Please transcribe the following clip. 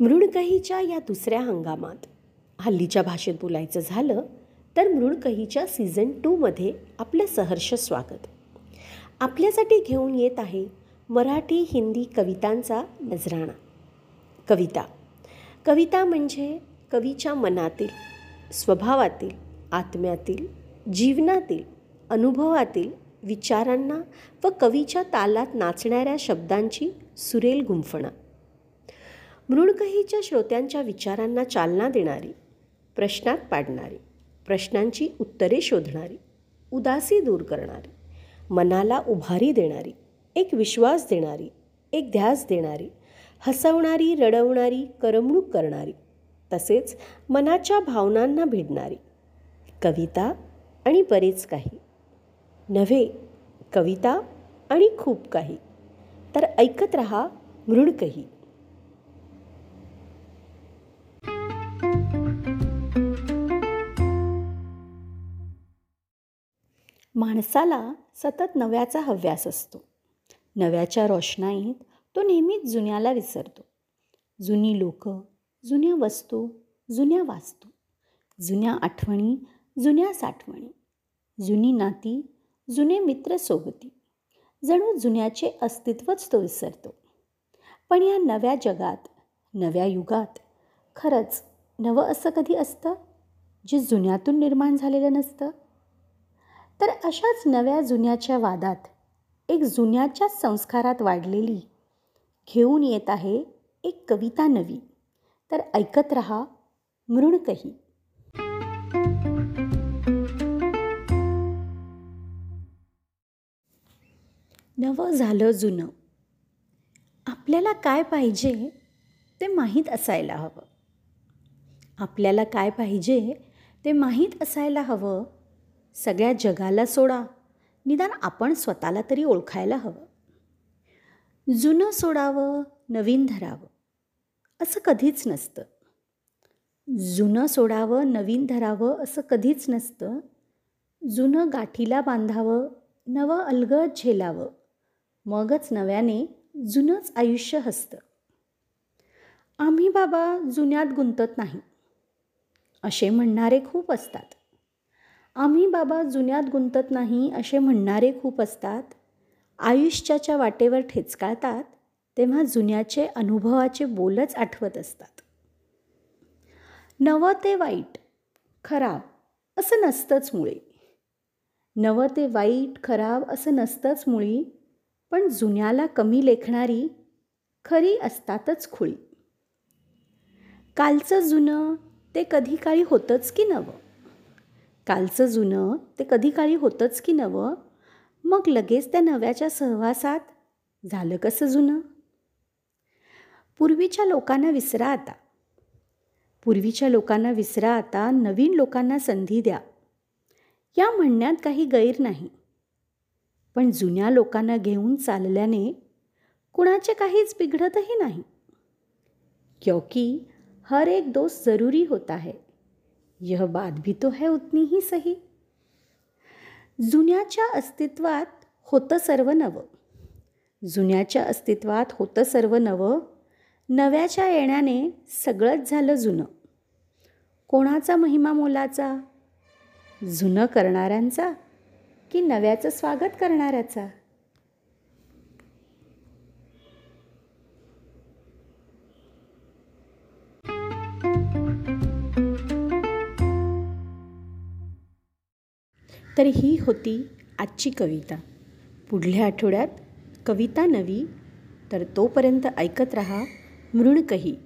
मृणकहीच्या या दुसऱ्या हंगामात. हल्लीच्या भाषेत बोलायचं झालं तर मृणकहीच्या सीझन टूमध्ये आपलं सहर्ष स्वागत. आपल्यासाठी घेऊन येत आहे मराठी हिंदी कवितांचा नजराणा. कविता. कविता म्हणजे कवीच्या मनातील स्वभावातील आत्म्यातील जीवनातील अनुभवातील विचारांना व कवीच्या तालात नाचणाऱ्या शब्दांची सुरेल गुंफणा. मृणकहीच्या श्रोत्यांच्या विचारांना चालना देणारी प्रश्नात पाडणारी प्रश्नांची उत्तरे शोधणारी उदासी दूर करणारी मनाला उभारी देणारी एक विश्वास देणारी एक ध्यास देणारी हसवणारी रडवणारी करमणूक करणारी तसेच मनाच्या भावनांना भिडणारी कविता आणि बरेच काही. नव्हे कविता आणि खूप काही. तर ऐकत रहा मृणकही माणसाला सतत नव्याचा हव्यास असतो. नव्याच्या रोषणाईत तो नेहमीच जुन्याला विसरतो. जुनी लोक जुन्या वस्तू जुन्या वास्तू जुन्या आठवणी जुन्या साठवणी जुनी नाती जुने मित्र सोबती. जणू जुन्याचे अस्तित्वच तो विसरतो. पण या नव्या जगात नव्या युगात खरंच नवं असं कधी असतं? जे जुन्यातून निर्माण झालेलं नसतं? तर अशाच नव्या जुन्याच्या वादात एक जुन्याच्या संस्कारात वाढलेली घेऊन येत आहे एक कविता नवी. तर ऐकत रहा मृणकही नवं झालं जुनं. आपल्याला काय पाहिजे ते माहीत असायला हवं. आपल्याला काय पाहिजे ते माहीत असायला हवं सगळ्या जगाला सोडा. निदान आपण स्वतःला तरी ओळखायला हवं. जुनं सोडावं नवीन धरावं. असं कधीच नसतं. जुनं सोडावं नवीन धरावं असं कधीच नसतं. जुनं गाठीला बांधावं नवं अलगद झेलावं. मगच नव्याने जुनंच आयुष्य हसतं. आम्ही बाबा जुन्यात गुंतत नाही. असे म्हणणारे खूप असतात. आम्ही बाबा जुन्यात गुंतत नाही असे म्हणणारे खूप असतात. आयुष्याच्या वाटेवर ठेचकाळतात तेव्हा जुन्याचे अनुभवाचे बोलच आठवत असतात. नवं ते वाईट खराब असं नसतंच मुळे. नवं ते वाईट खराब असं नसतंच मुळी पण जुन्याला कमी लेखणारी खरी असतातच खुळी. कालचं जुनं ते कधी काळी होतंच की नवं? कालचं जुनं ते कधी काळी होतंच की नवं? मग लगेच त्या नव्याच्या सहवासात झालं कसं जुनं? पूर्वीच्या लोकांना विसरा आता. पूर्वीच्या लोकांना विसरा आता नवीन लोकांना संधी द्या. या म्हणण्यात काही गैर नाही. पण जुन्या लोकांना घेऊन चालल्याने कुणाचे काहीच बिघडतही नाही. क्योंकि हर एक दोस्त ज़रूरी होता है. यह बात भी तो है उतनी ही सही। जुन्याच्या अस्तित्वात होतं सर्व नवं। जुन्याच्या अस्तित्वात होतं सर्व नवं नव्याच्या येण्याने सगळंच झालं जुनं। कोणाचा महिमा मोलाचा? जुनं करणाऱ्यांचा की नव्याचं स्वागत करणाऱ्याचा? तर ही होती आजची कविता. पुढल्या आठवड्यात कविता नवी तर तोपर्यंत ऐकत रहा मृणकही.